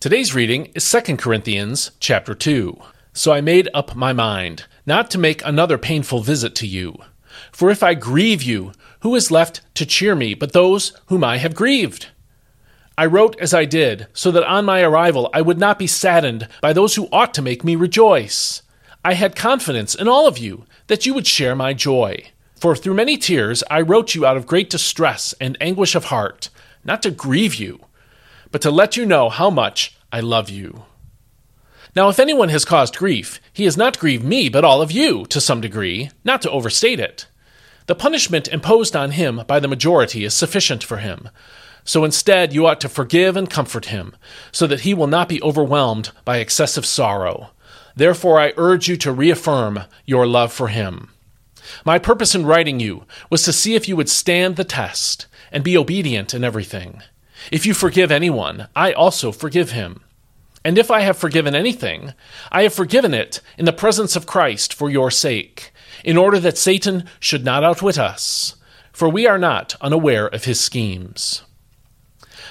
Today's reading is 2 Corinthians chapter 2. So I made up my mind not to make another painful visit to you. For if I grieve you, who is left to cheer me but those whom I have grieved? I wrote as I did, so that on my arrival I would not be saddened by those who ought to make me rejoice. I had confidence in all of you that you would share my joy. For through many tears I wrote you out of great distress and anguish of heart, not to grieve you but to let you know how much I love you. Now, if anyone has caused grief, he has not grieved me, but all of you, to some degree, not to overstate it. The punishment imposed on him by the majority is sufficient for him. So instead, you ought to forgive and comfort him, so that he will not be overwhelmed by excessive sorrow. Therefore, I urge you to reaffirm your love for him. My purpose in writing you was to see if you would stand the test and be obedient in everything. If you forgive anyone, I also forgive him. And if I have forgiven anything, I have forgiven it in the presence of Christ for your sake, in order that Satan should not outwit us, for we are not unaware of his schemes.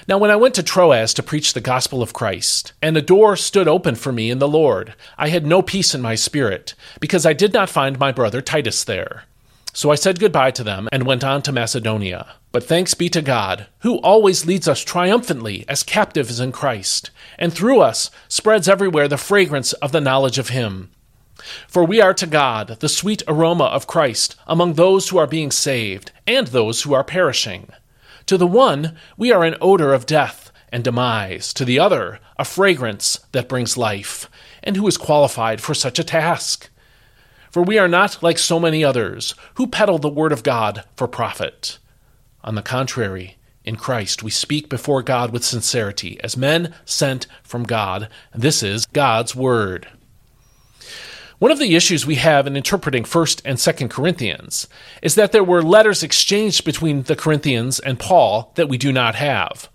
Now, when I went to Troas to preach the gospel of Christ, and a door stood open for me in the Lord, I had no peace in my spirit, because I did not find my brother Titus there. So I said goodbye to them and went on to Macedonia. But thanks be to God, who always leads us triumphantly as captives in Christ, and through us spreads everywhere the fragrance of the knowledge of Him. For we are to God the sweet aroma of Christ among those who are being saved and those who are perishing. To the one, we are an odor of death and demise, to the other, a fragrance that brings life. And who is qualified for such a task? For we are not like so many others who peddle the word of God for profit. On the contrary, in Christ we speak before God with sincerity, as men sent from God. This is God's word. One of the issues we have in interpreting 1st and 2nd Corinthians is that there were letters exchanged between the Corinthians and Paul that we do not have.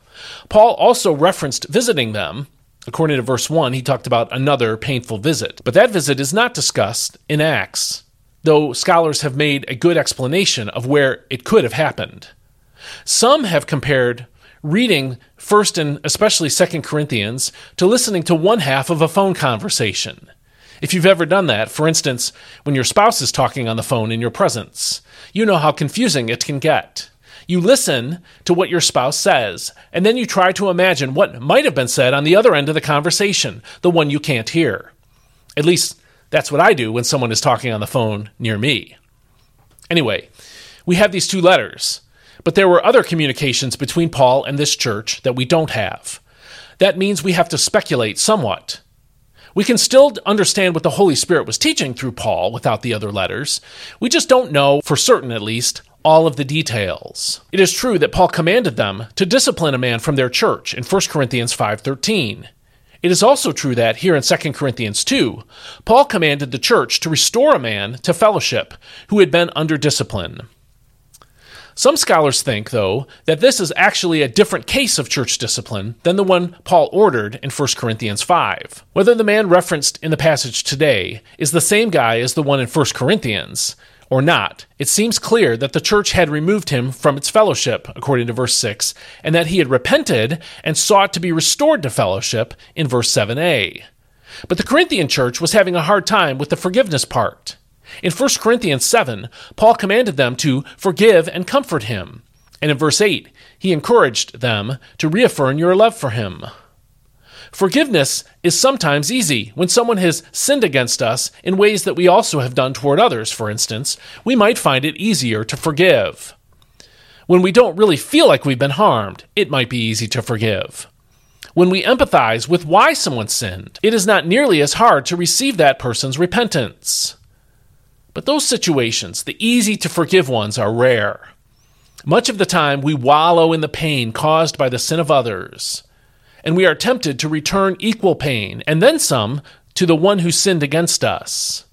Paul also referenced visiting them According to verse 1, he talked about another painful visit. But that visit is not discussed in Acts, though scholars have made a good explanation of where it could have happened. Some have compared reading 1st and especially 2nd Corinthians to listening to one half of a phone conversation. If you've ever done that, for instance, when your spouse is talking on the phone in your presence, you know how confusing it can get. You listen to what your spouse says, and then you try to imagine what might have been said on the other end of the conversation, the one you can't hear. At least, that's what I do when someone is talking on the phone near me. Anyway, we have these two letters, but there were other communications between Paul and this church that we don't have. That means we have to speculate somewhat. We can still understand what the Holy Spirit was teaching through Paul without the other letters. We just don't know, for certain at least, all of the details. It is true that Paul commanded them to discipline a man from their church in 1 Corinthians 5:13. It is also true that here in 2 Corinthians 2, Paul commanded the church to restore a man to fellowship who had been under discipline. Some scholars think, though, that this is actually a different case of church discipline than the one Paul ordered in 1 Corinthians 5. Whether the man referenced in the passage today is the same guy as the one in 1 Corinthians or not, it seems clear that the church had removed him from its fellowship, according to verse 6, and that he had repented and sought to be restored to fellowship in verse 7a. But the Corinthian church was having a hard time with the forgiveness part. In 1 Corinthians 7, Paul commanded them to forgive and comfort him. And in verse 8, he encouraged them to reaffirm your love for him. Forgiveness is sometimes easy. When someone has sinned against us in ways that we also have done toward others, for instance, we might find it easier to forgive. When we don't really feel like we've been harmed, it might be easy to forgive. When we empathize with why someone sinned, it is not nearly as hard to receive that person's repentance. But those situations, the easy to forgive ones, are rare. Much of the time, we wallow in the pain caused by the sin of others and we are tempted to return equal pain, and then some, to the one who sinned against us.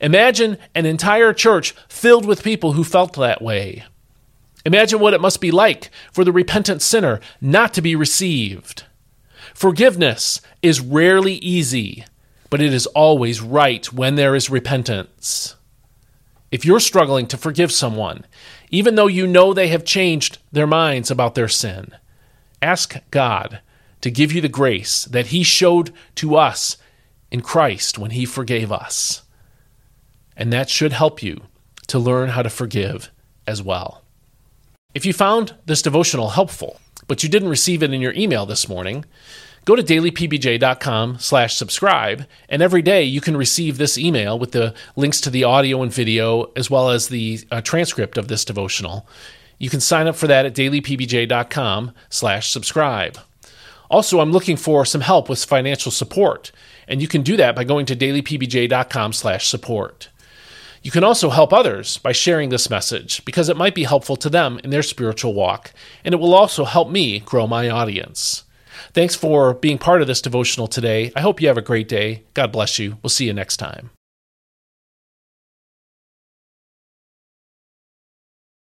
Imagine an entire church filled with people who felt that way. Imagine what it must be like for the repentant sinner not to be received. Forgiveness is rarely easy, but it is always right when there is repentance. If you're struggling to forgive someone, even though you know they have changed their minds about their sin, ask God to give you the grace that He showed to us in Christ when He forgave us. And that should help you to learn how to forgive as well. If you found this devotional helpful, but you didn't receive it in your email this morning, go to dailypbj.com slash subscribe, and every day you can receive this email with the links to the audio and video, as well as the uh, transcript of this devotional. You can sign up for that at dailypbj.com slash subscribe. Also, I'm looking for some help with financial support, and you can do that by going to dailypbj.com slash support. You can also help others by sharing this message because it might be helpful to them in their spiritual walk, and it will also help me grow my audience. Thanks for being part of this devotional today. I hope you have a great day. God bless you. We'll see you next time.